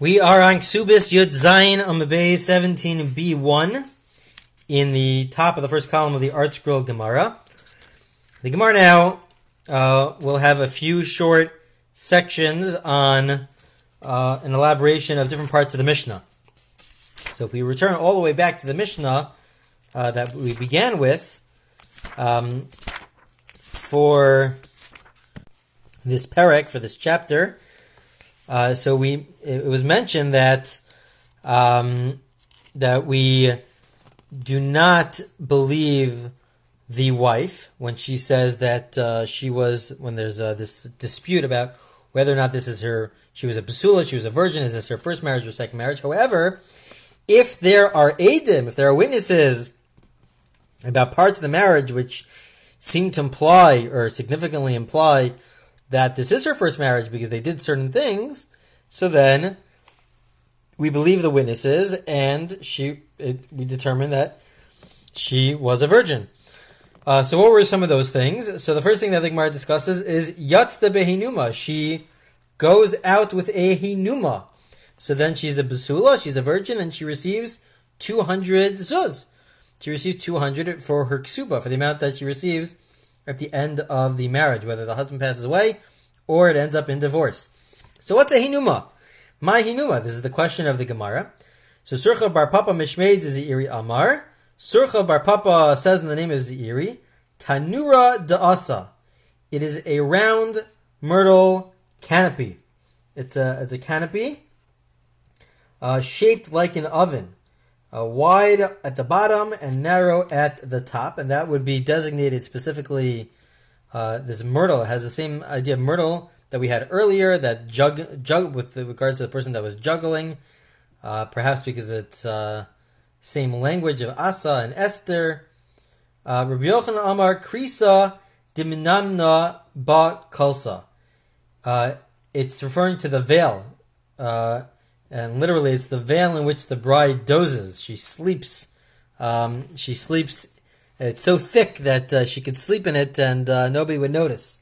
We are on Ksubis Yud Zayin on 17b1 in the top of the first column of the Art Scroll Gemara. The Gemara now uh, will have a few short sections on uh, an elaboration of different parts of the Mishnah. So if we return all the way back to the Mishnah uh, that we began with, um, for this parak, for this chapter, uh, so we it was mentioned that um, that we do not believe the wife when she says that uh, she was when there's uh, this dispute about whether or not this is her she was a basula she was a virgin is this her first marriage or second marriage? However if there are adim if there are witnesses about parts of the marriage which seem to imply or significantly imply that this is her first marriage because they did certain things, so then we believe the witnesses and she it, we determine that she was a virgin. Uh, so what were some of those things? So the first thing that the Gemara discusses is yatzda behinuma. She goes out with a hinuma. So then she's a basula, she's a virgin, and she receives 200 zuz. She receives 200 for her ksuba, for the amount that she receives at the end of the marriage, whether the husband passes away or it ends up in divorce. So what's a hinuma? My hinuma. This is the question of the Gemara. So Surcha Bar Papa Mishmei Zeiri Amar. Surcha Bar Papa says in the name of Zeiri, Tanura Da'asa. It is a round myrtle canopy. It's a it's a canopy uh, shaped like an oven, uh, wide at the bottom and narrow at the top, and that would be designated specifically. Uh, this myrtle has the same idea of myrtle that we had earlier. That jug, jug with regards to the person that was juggling, uh, perhaps because it's uh, same language of Asa and Esther. Uh, Rabbi Yochanan Amar Krisa Diminamna Ba Kalsa. Uh, it's referring to the veil. Uh, and literally it's the veil in which the bride dozes. She sleeps. Um, she sleeps. It's so thick that uh, she could sleep in it and uh, nobody would notice.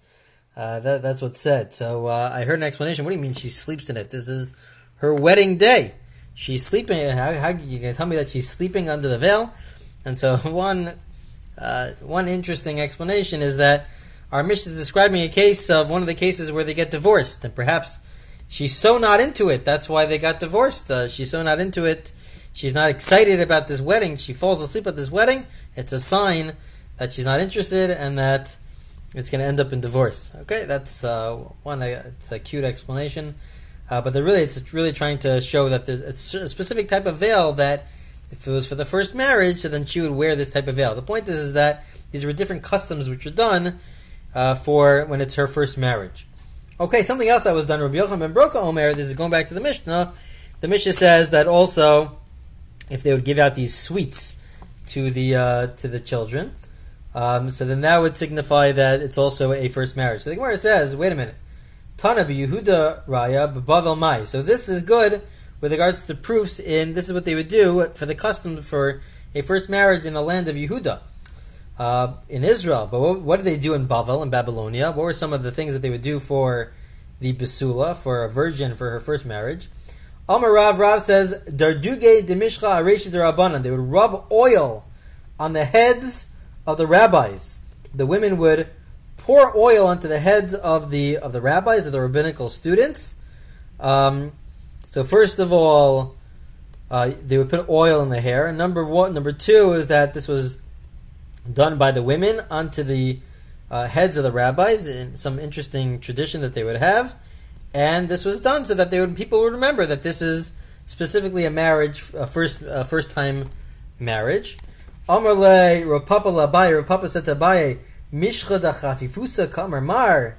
Uh, that, that's what's said. So uh, I heard an explanation. What do you mean she sleeps in it? This is her wedding day. She's sleeping. How, how you can tell me that she's sleeping under the veil? And so one uh, one interesting explanation is that our Mishnah is describing a case of one of the cases where they get divorced, and perhaps she's so not into it. That's why they got divorced. Uh, she's so not into it. She's not excited about this wedding. She falls asleep at this wedding. It's a sign that she's not interested and that it's going to end up in divorce. Okay, that's uh, one. Uh, it's a cute explanation, uh, but really, it's really trying to show that it's a specific type of veil that if it was for the first marriage, so then she would wear this type of veil. The point is, is that these were different customs which were done uh, for when it's her first marriage. Okay, something else that was done, Rabbi Yochanan ben Broka Omer, this is going back to the Mishnah. The Mishnah says that also, if they would give out these sweets to the uh, to the children, um, so then that would signify that it's also a first marriage. So the Gemara says, wait a minute, Tana Yehuda Raya Mai. So this is good with regards to proofs in this is what they would do for the custom for a first marriage in the land of Yehuda uh, in Israel. But what, what, did they do in Bavel, in Babylonia? What were some of the things that they would do for the Basula, for a virgin for her first marriage? Amar Rav, Rav says, Darduge demishcha areshi derabanan. They would rub oil on the heads of the rabbis. The women would pour oil onto the heads of the of the rabbis, of the rabbinical students. Um, so first of all, uh, they would put oil in the hair. And number one, number two is that this was done by the women onto the uh, heads of the rabbis in some interesting tradition that they would have, and this was done so that they would people would remember that this is specifically a marriage, a first a first time marriage. Amarle Rav Papa Labai Rav Papa said to Abaye Mishcha Chafifusa Kamar Mar.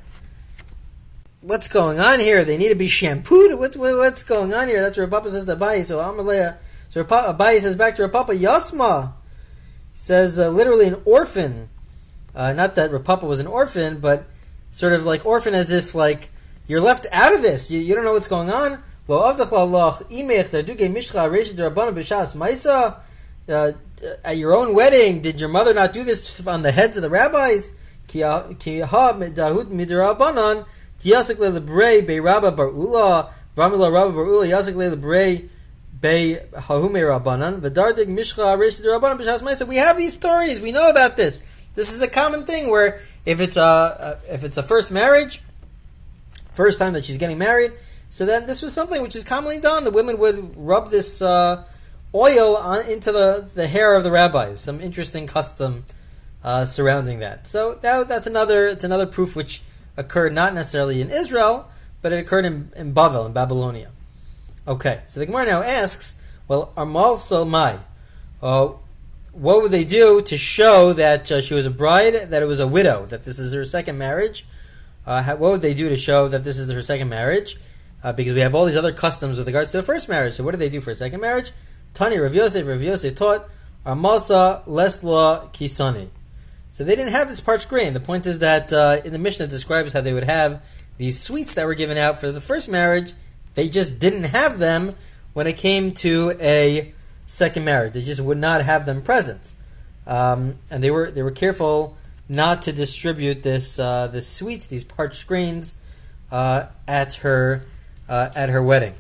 What's going on here? They need to be shampooed. What, what, what's going on here? That's Rav Papa says to Abaye. So Amarle, so Abaye says back to Rav Papa Yasma says uh, literally an orphan. Uh, not that Rav Papa was an orphan, but sort of like orphan as if like you're left out of this. You, you don't know what's going on. Uh, at your own wedding, did your mother not do this on the heads of the rabbis? Rabba Le We have these stories. We know about this. This is a common thing where if it's a if it's a first marriage, first time that she's getting married, so then this was something which is commonly done. The women would rub this uh, oil on, into the, the hair of the rabbis. Some interesting custom uh, surrounding that. So that, that's another it's another proof which occurred not necessarily in Israel, but it occurred in, in Bavel, in Babylonia. Okay, so the Gemara now asks, well, Armal Solmai, uh, what would they do to show that uh, she was a bride, that it was a widow, that this is her second marriage? Uh, how, what would they do to show that this is her second marriage? uh, because we have all these other customs with regards to the first marriage. So what do they do for a second marriage? Tani Rav Yosef, Rav Yosef taught Armalsa Lesla Kisani. So they didn't have this parched grain. The point is that uh, in the Mishnah describes how they would have these sweets that were given out for the first marriage. They just didn't have them when it came to a second marriage. They just would not have them present, um, and they were they were careful not to distribute this uh, this sweets, these parched grains, uh, at her uh, at her wedding.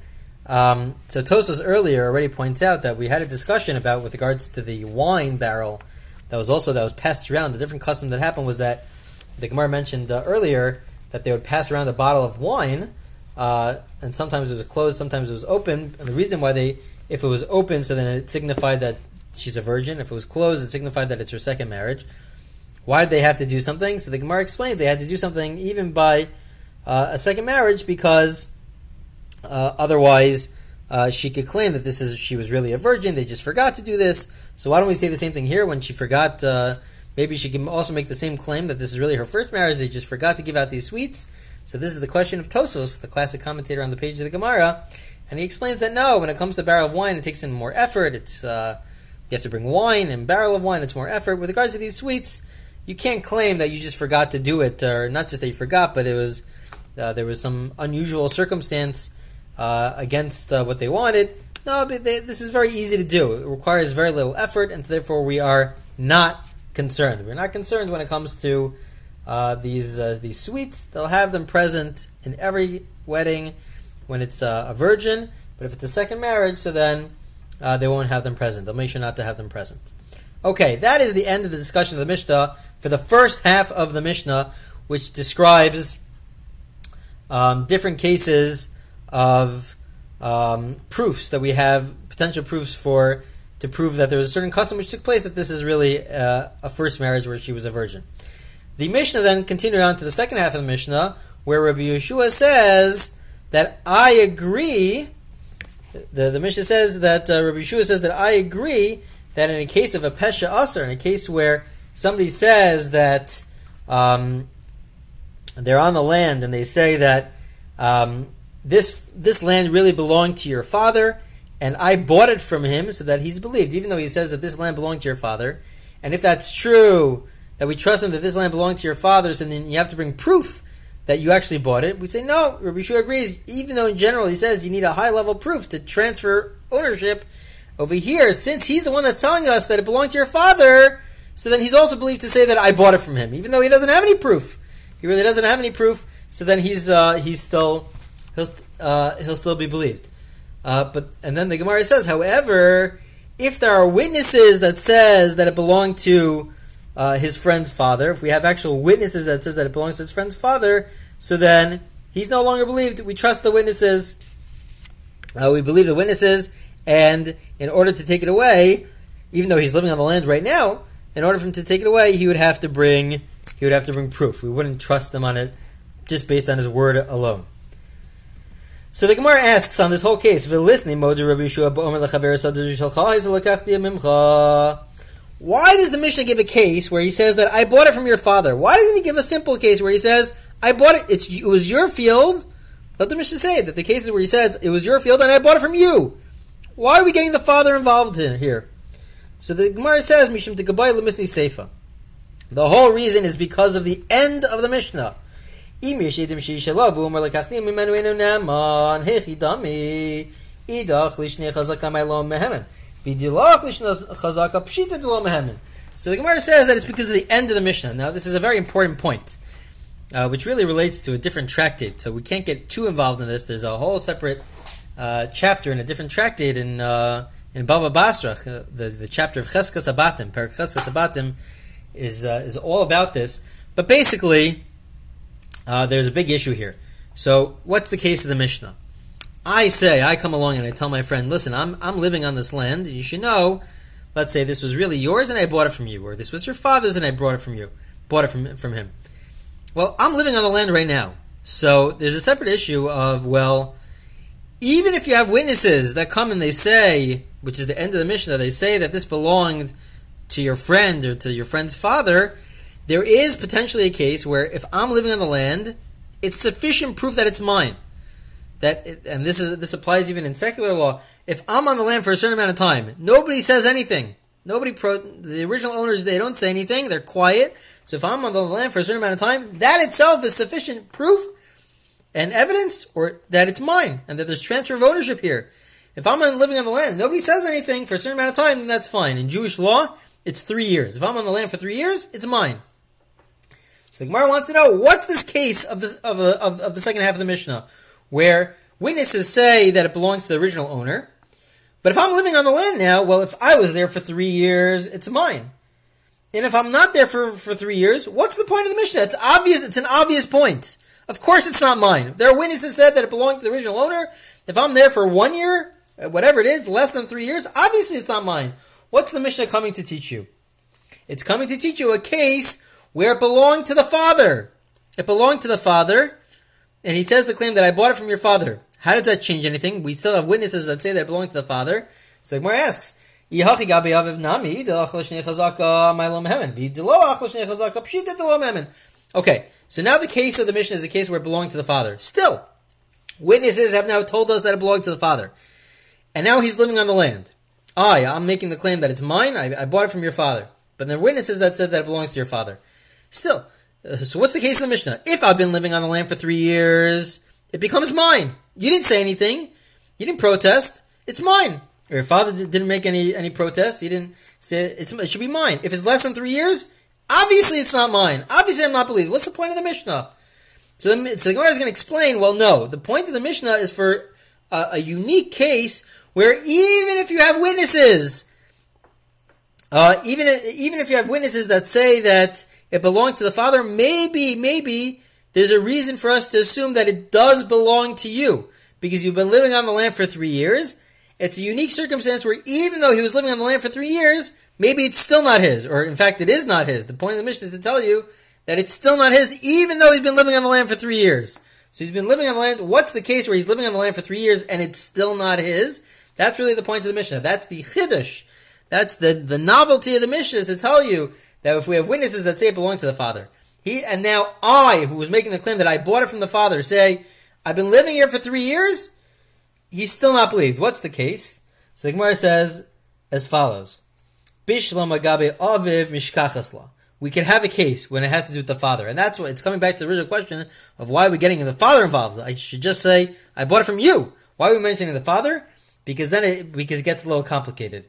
Um, so Tosfos earlier already points out that we had a discussion about with regards to the wine barrel that was also that was passed around. The different custom that happened was that the Gemara mentioned uh, earlier that they would pass around a bottle of wine, uh, and sometimes it was closed, sometimes it was open. And the reason why they, if it was open, so then it signified that she's a virgin. If it was closed, it signified that it's her second marriage. Why did they have to do something? So the Gemara explained they had to do something even by uh, a second marriage because uh, otherwise, uh, she could claim that this is she was really a virgin. They just forgot to do this. So why don't we say the same thing here when she forgot? Uh, maybe she can also make the same claim that this is really her first marriage. They just forgot to give out these sweets. So this is the question of Tosfos, the classic commentator on the page of the Gemara, and he explains that no, when it comes to barrel of wine, it takes in more effort. It's uh, you have to bring wine and barrel of wine. It's more effort. With regards to these sweets, you can't claim that you just forgot to do it, or not just that you forgot, but it was uh, there was some unusual circumstance uh, against uh, what they wanted. No, but they, this is very easy to do. It requires very little effort, and therefore we are not concerned. We're not concerned when it comes to uh, these uh, these sweets. They'll have them present in every wedding when it's uh, a virgin. But if it's a second marriage, so then uh, they won't have them present. They'll make sure not to have them present. Okay, that is the end of the discussion of the Mishnah for the first half of the Mishnah, which describes um, different cases of um, proofs that we have potential proofs for to prove that there was a certain custom which took place that this is really uh, a first marriage where she was a virgin. The Mishnah then continued on to the second half of the Mishnah where Rabbi Yehoshua says that I agree. The, the Mishnah says that uh, Rabbi Yehoshua says that I agree that in a case of a pesha aser, in a case where somebody says that um, they're on the land and they say that um, this this land really belonged to your father, and I bought it from him so that he's believed, even though he says that this land belonged to your father. And if that's true, that we trust him that this land belonged to your fathers, and then you have to bring proof that you actually bought it. We say no. Rabbi Shua agrees, even though in general he says you need a high level proof to transfer ownership. Over here, since he's the one that's telling us that it belonged to your father, so then he's also believed to say that I bought it from him, even though he doesn't have any proof. He really doesn't have any proof. So then he's uh, he's still he'll uh, he'll still be believed. Uh, but and then the Gemara says, however, if there are witnesses that says that it belonged to uh, his friend's father, if we have actual witnesses that says that it belongs to his friend's father, so then he's no longer believed. We trust the witnesses. Uh, we believe the witnesses, and in order to take it away, even though he's living on the land right now, in order for him to take it away, he would have to bring he would have to bring proof. We wouldn't trust them on it just based on his word alone. So the Gemara asks on this whole case, Why does the Mishnah give a case where he says that I bought it from your father? Why doesn't he give a simple case where he says I bought it? It's it was your field. Let the Mishnah say that the cases where he says it was your field and I bought it from you. Why are we getting the father involved in here? So the Gemara says Mishum Seifa. The whole reason is because of the end of the Mishnah. So the Gemara says that it's because of the end of the Mishnah. Now, this is a very important point, uh, which really relates to a different tractate. So we can't get too involved in this. There's a whole separate uh, chapter in a different tractate in uh, in Baba Basra, uh, the, the chapter of Cheskas Abatim, Cheskas Abatim, is uh, is all about this. But basically, uh, there's a big issue here. So, what's the case of the Mishnah? I say, I come along and I tell my friend, listen, I'm I'm living on this land. You should know. Let's say this was really yours and I bought it from you, or this was your father's and I brought it from you, bought it from from him. Well, I'm living on the land right now. So there's a separate issue of, well, even if you have witnesses that come and they say, which is the end of the Mishnah, that they say that this belonged to your friend or to your friend's father, there is potentially a case where if I'm living on the land, it's sufficient proof that it's mine. That it, and this is this applies even in secular law. If I'm on the land for a certain amount of time, nobody says anything. Nobody pro the original owners they don't say anything. They're quiet. So if I'm on the land for a certain amount of time, that itself is sufficient proof and evidence or that it's mine and that there's transfer of ownership here. If I'm living on the land, nobody says anything for a certain amount of time, then that's fine. In Jewish law, it's three years. If I'm on the land for three years, it's mine. So the Gemara wants to know what's this case of the of, of, of the second half of the Mishnah, where witnesses say that it belongs to the original owner, but if I'm living on the land now, well, if I was there for three years, it's mine. And if I'm not there for, for three years, what's the point of the Mishnah? It's obvious. It's an obvious point. Of course, it's not mine. There are witnesses said that it belonged to the original owner. If I'm there for one year, uh, whatever it is, less than three years, obviously it's not mine. What's the Mishnah coming to teach you? It's coming to teach you a case where it belonged to the father. It belonged to the father, and he says the claim that I bought it from your father. How does that change anything? We still have witnesses that say that it belonged to the father. So the asks, Okay, so now the case of the Mishnah is a case where it belonged to the father. Still, witnesses have now told us that it belonged to the father. And now he's living on the land. Ah, I, I'm making the claim that it's mine, I, I bought it from your father. But there are witnesses that said that it belongs to your father. Still, so what's the case of the Mishnah? If I've been living on the land for three years, it becomes mine. You didn't say anything. You didn't protest. It's mine or your father didn't make any any protest, he didn't say it should be mine. If it's less than three years, obviously it's not mine. Obviously, I'm not believed. What's the point of the Mishnah? So the, so the Gemara is going to explain. Well, no, the point of the Mishnah is for a, a unique case where even if you have witnesses, uh, even even if you have witnesses that say that it belonged to the father, maybe maybe there's a reason for us to assume that it does belong to you because you've been living on the land for three years it's a unique circumstance where even though he was living on the land for three years, maybe it's still not his, or in fact, it is not his. The point of the Mishnah is to tell you that it's still not his, even though he's been living on the land for three years. So he's been living on the land. What's the case where he's living on the land for three years and it's still not his? That's really the point of the Mishnah. That's the chiddush. That's the, the novelty of the Mishnah is to tell you that if we have witnesses that say it belonged to the father, he and now I, who was making the claim that I bought it from the father, say I've been living here for three years he's still not believed. What's the case? So the Gemara says as follows: Bishlam agabe aviv mishkachasla. We can have a case when it has to do with the father, and that's what it's coming back to the original question of why are we getting the father involved. I should just say I bought it from you. Why are we mentioning the father? Because then it because it gets a little complicated.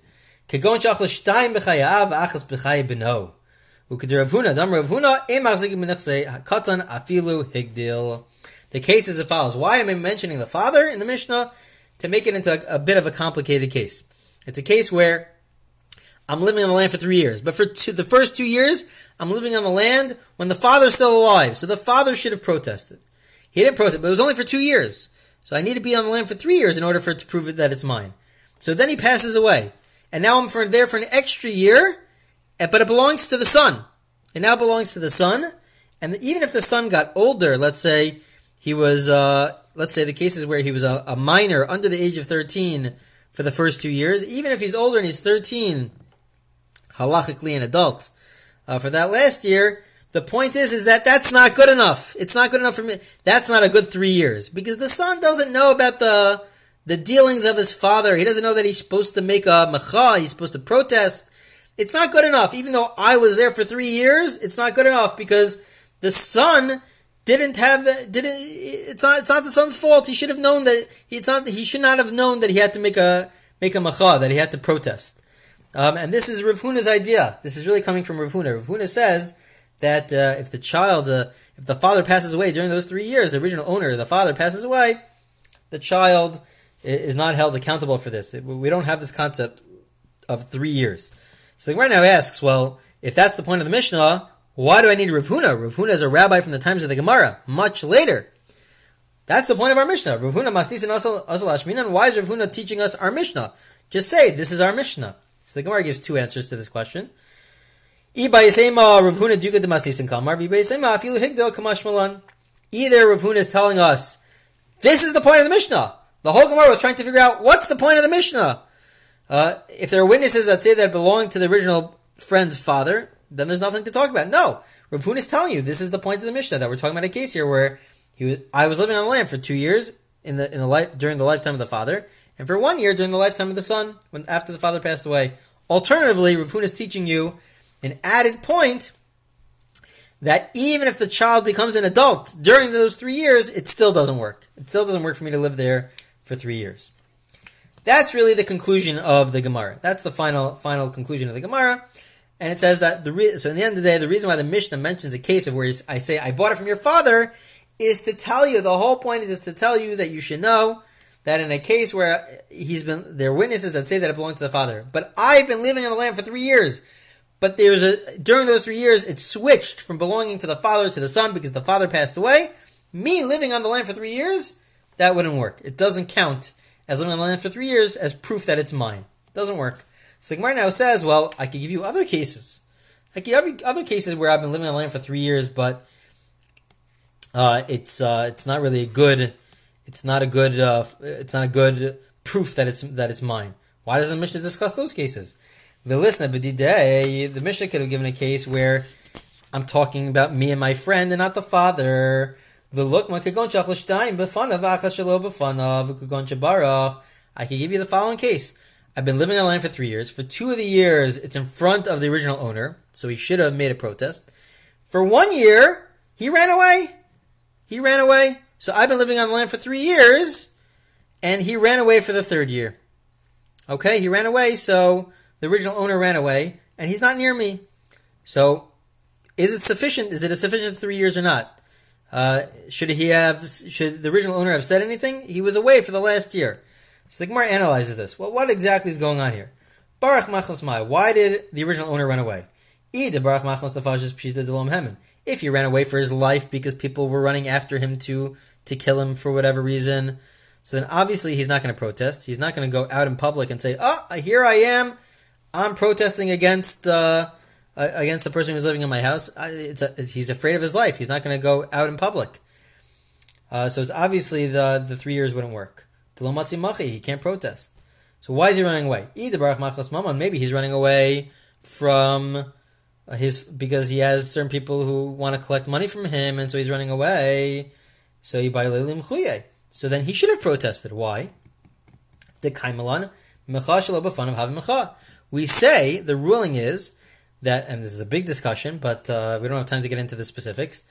The case is as follows. Why am I mentioning the father in the Mishnah? to make it into a, a bit of a complicated case. It's a case where I'm living on the land for three years, but for two, the first two years, I'm living on the land when the father's still alive. So the father should have protested. He didn't protest, but it was only for two years. So I need to be on the land for three years in order for it to prove it that it's mine. So then he passes away. And now I'm for, there for an extra year, but it belongs to the son. It now belongs to the son. And even if the son got older, let's say he was uh, let's say the cases where he was a, a, minor under the age of 13 for the first two years, even if he's older and he's 13, halachically an adult, uh, for that last year, the point is, is that that's not good enough. It's not good enough for me. That's not a good three years because the son doesn't know about the the dealings of his father. He doesn't know that he's supposed to make a macha. He's supposed to protest. It's not good enough. Even though I was there for three years, it's not good enough because the son didn't have the didn't it's not it's not the son's fault. He should have known that it's not he should not have known that he had to make a make a macha that he had to protest. Um, and this is Rav Huna's idea. This is really coming from Rav Huna. Rav Huna says that uh, if the child uh, if the father passes away during those three years, the original owner, the father passes away, the child is not held accountable for this. We don't have this concept of three years. So the Gemara now asks, well, if that's the point of the Mishnah, why do I need Rav Huna? Rav Huna is a rabbi from the times of the Gemara, much later. That's the point of our Mishnah. Rav Huna Masnisin Asal Ashminan. Why is Rav Huna teaching us our Mishnah? Just say, this is our Mishnah. So the Gemara gives two answers to this question. Either Rav Huna is telling us, this is the point of the Mishnah. The whole Gemara was trying to figure out, what's the point of the Mishnah? Uh, if there are witnesses that say that belong to the original friend's father, then there's nothing to talk about. No, Rav Huna is telling you this is the point of the Mishnah that we're talking about a case here where he was, I was living on the land for two years in the in the life during the lifetime of the father, and for one year during the lifetime of the son when after the father passed away. Alternatively, Rav Huna is teaching you an added point that even if the child becomes an adult during those three years, it still doesn't work. It still doesn't work for me to live there for three years. That's really the conclusion of the Gemara. That's the final final conclusion of the Gemara. And it says that the re- so in the end of the day, the reason why the Mishnah mentions a case of where I say I bought it from your father is to tell you. The whole point is to tell you that you should know that in a case where he's been there are witnesses that say that it belonged to the father, but I've been living on the land for three years. But there's a during those three years, it switched from belonging to the father to the son because the father passed away. Me living on the land for three years, that wouldn't work. It doesn't count as living on the land for three years as proof that it's mine. Doesn't work. So the Gemara now says, well, I could give you other cases. I could give you other cases where I've been living on the land for three years, but uh, it's uh, it's not really a good. It's not a good. Uh, it's not a good proof that it's that it's mine. Why doesn't the Mishnah discuss those cases? The listener, but the Mishnah could have given a case where I'm talking about me and my friend and not the father. The look I can give you the following case. I've been living on land for three years. For two of the years, it's in front of the original owner, so he should have made a protest. For one year, he ran away. He ran away. So I've been living on the land for three years, and he ran away for the third year. Okay, he ran away, so the original owner ran away, and he's not near me. So, is it sufficient? Is it a sufficient three years or not? Uh, should he have? Should the original owner have said anything? He was away for the last year. So the Gemara analyzes this. Well, what exactly is going on here? Baruch machlos mai. Why did the original owner run away? If he ran away for his life because people were running after him to to kill him for whatever reason, so then obviously he's not going to protest. He's not going to go out in public and say, "Oh, here I am. I'm protesting against uh, against the person who's living in my house." He's afraid of his life. He's not going to go out in public. Uh, so it's obviously the the three years wouldn't work. He can't protest. So why is he running away? Maybe he's running away from his because he has certain people who want to collect money from him, and so he's running away. So he by So then he should have protested. Why? The kaimalan We say the ruling is that, and this is a big discussion, but uh, we don't have time to get into the specifics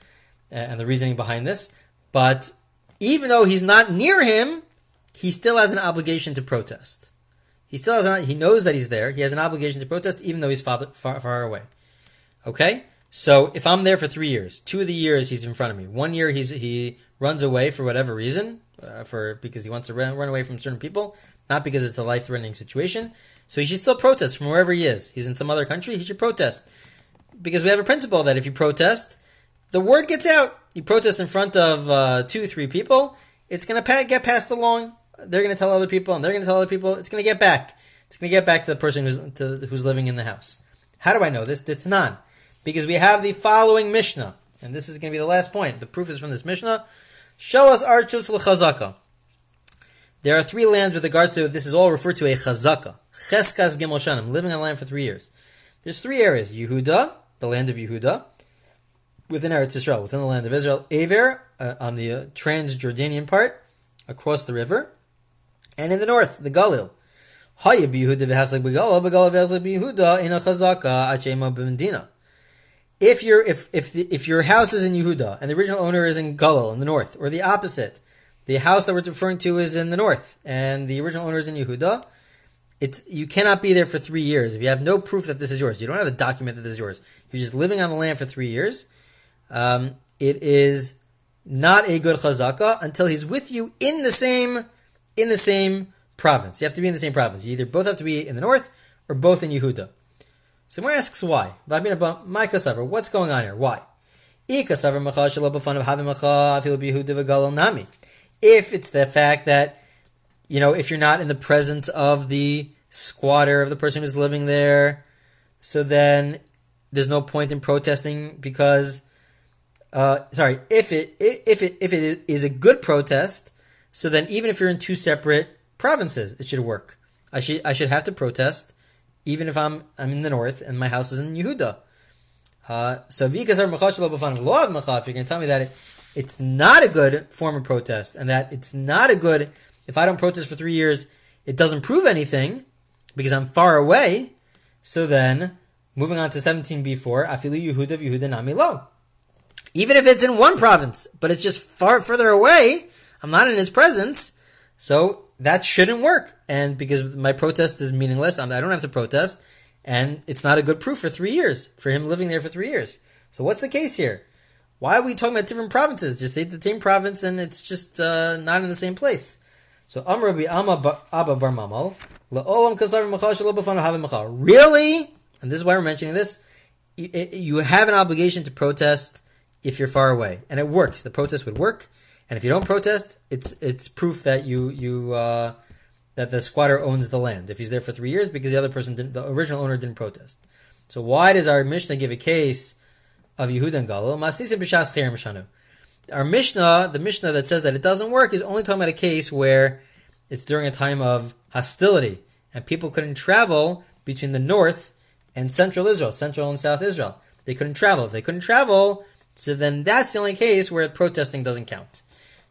uh, and the reasoning behind this. But even though he's not near him, he still has an obligation to protest. He still has an, he knows that he's there. He has an obligation to protest even though he's far, far, far away. Okay? So if I'm there for three years, two of the years he's in front of me. One year he's, he runs away for whatever reason, uh, for because he wants to run, run away from certain people, not because it's a life threatening situation. So he should still protest from wherever he is. He's in some other country, he should protest. Because we have a principle that if you protest, the word gets out. You protest in front of uh, two, three people, it's going to get passed along they're going to tell other people, and they're going to tell other people. It's going to get back. It's going to get back to the person who's to, who's living in the house. How do I know this? It's none, because we have the following Mishnah, and this is going to be the last point. The proof is from this Mishnah. Shalas archus l'chazaka. There are three lands with regards to this is all referred to a chazaka. Cheskas gimel shanim, living on land for three years. There's three areas: Yehuda, the land of Yehuda, within Eretz Israel, within the land of Israel, Aver uh, on the uh, Transjordanian part, across the river, and in the north, the Galil. If your if if if your house is in Yehuda and the original owner is in Galil in the north, or the opposite, the house that we're referring to is in the north and the original owner is in Yehuda, it's you cannot be there for three years if you have no proof that this is yours. You don't have a document that this is yours. You're just living on the land for three years. Um, it is not a good chazaka until he's with you in the same in the same province. You have to be in the same province. You either both have to be in the north or both in Yehuda. So Gemara asks why. What's going on here? Why? If it's the fact that you know if you're not in the presence of the squatter of the person who's living there, so then there's no point in protesting because uh, sorry if it if it if it is a good protest, so then even if you're in two separate provinces, it should work. I should I should have to protest even if I'm I'm in the north and my house is in Yehuda. Uh, so vikasar law of you're going to tell me that it, it's not a good form of protest and that it's not a good if I don't protest for three years, it doesn't prove anything because I'm far away. So then, moving on to 17b4, afilu Yehuda Yehuda nami lo. Even if it's in one province, but it's just far further away, I'm not in his presence, so that shouldn't work. And because my protest is meaningless, I don't have to protest, and it's not a good proof for three years, for him living there for three years. So what's the case here? Why are we talking about different provinces? Just say the same province and it's just uh, not in the same place. So Amr Rabbi Amma Abba Bar Mamal La'olam Kasar Machal Really? And this is why we're mentioning this. You have an obligation to protest if you're far away, and it works. The protest would work, and if you don't protest, it's it's proof that you you uh, that the squatter owns the land if he's there for three years because the other person didn't, the original owner didn't protest. So why does our Mishnah give a case of Yehuda and Galil? Our Mishnah, the Mishnah that says that it doesn't work, is only talking about a case where it's during a time of hostility and people couldn't travel between the north and central Israel, central and south Israel. They couldn't travel. If they couldn't travel, so then that's the only case where protesting doesn't count.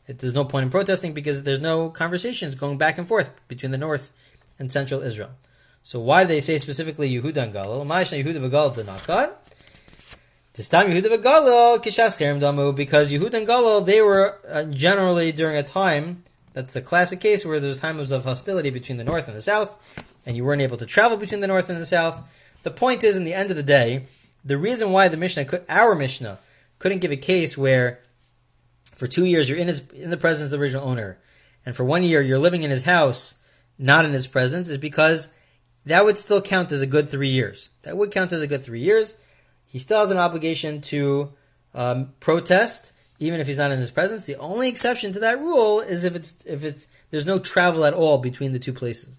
It, there's no point in protesting because there's no conversations going back and forth between the north and central Israel. So why do they say specifically Yehuda and Galil? Ma'ashna Yehuda v'Galil denakad. Because Yehuda and Galil they were uh, generally during a time that's a classic case where there's times of hostility between the north and the south, and you weren't able to travel between the north and the south. The point is, in the end of the day, the reason why the Mishnah, could, our Mishnah, couldn't give a case where for two years you're in his in the presence of the original owner, and for one year you're living in his house, not in his presence, is because that would still count as a good three years. That would count as a good three years. He still has an obligation to um, protest, even if he's not in his presence. The only exception to that rule is if it's if it's there's no travel at all between the two places.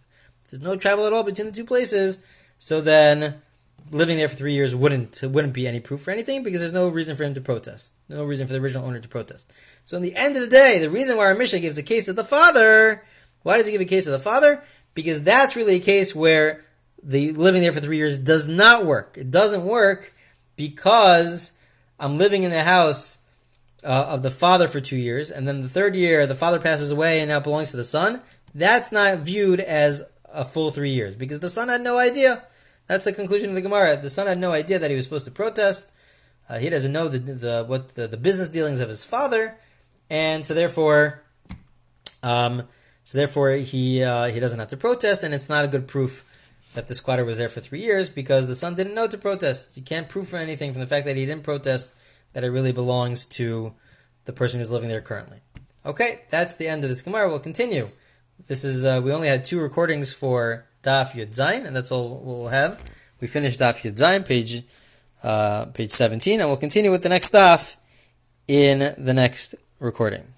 If there's no travel at all between the two places, so then living there for three years wouldn't wouldn't be any proof for anything because there's no reason for him to protest. No reason for the original owner to protest. So in the end of the day, the reason why our Mishnah gives a case of the father, why does he give a case of the father? Because that's really a case where the living there for three years does not work. It doesn't work because I'm living in the house uh, of the father for two years, and then the third year the father passes away and now belongs to the son. That's not viewed as a full three years because the son had no idea. That's the conclusion of the Gemara. The son had no idea that he was supposed to protest. Uh, he doesn't know the, the what the, the business dealings of his father, and so therefore, um, so therefore he uh, he doesn't have to protest, and it's not a good proof that the squatter was there for three years because the son didn't know to protest. You can't prove for anything from the fact that he didn't protest that it really belongs to the person who's living there currently. Okay, that's the end of this Gemara. We'll continue. This is uh, we only had two recordings for Daf Yud Zayin, and that's all we'll have. We finished Daf Yud Zayin, page uh, page seventeen, and we'll continue with the next Daf in the next recording.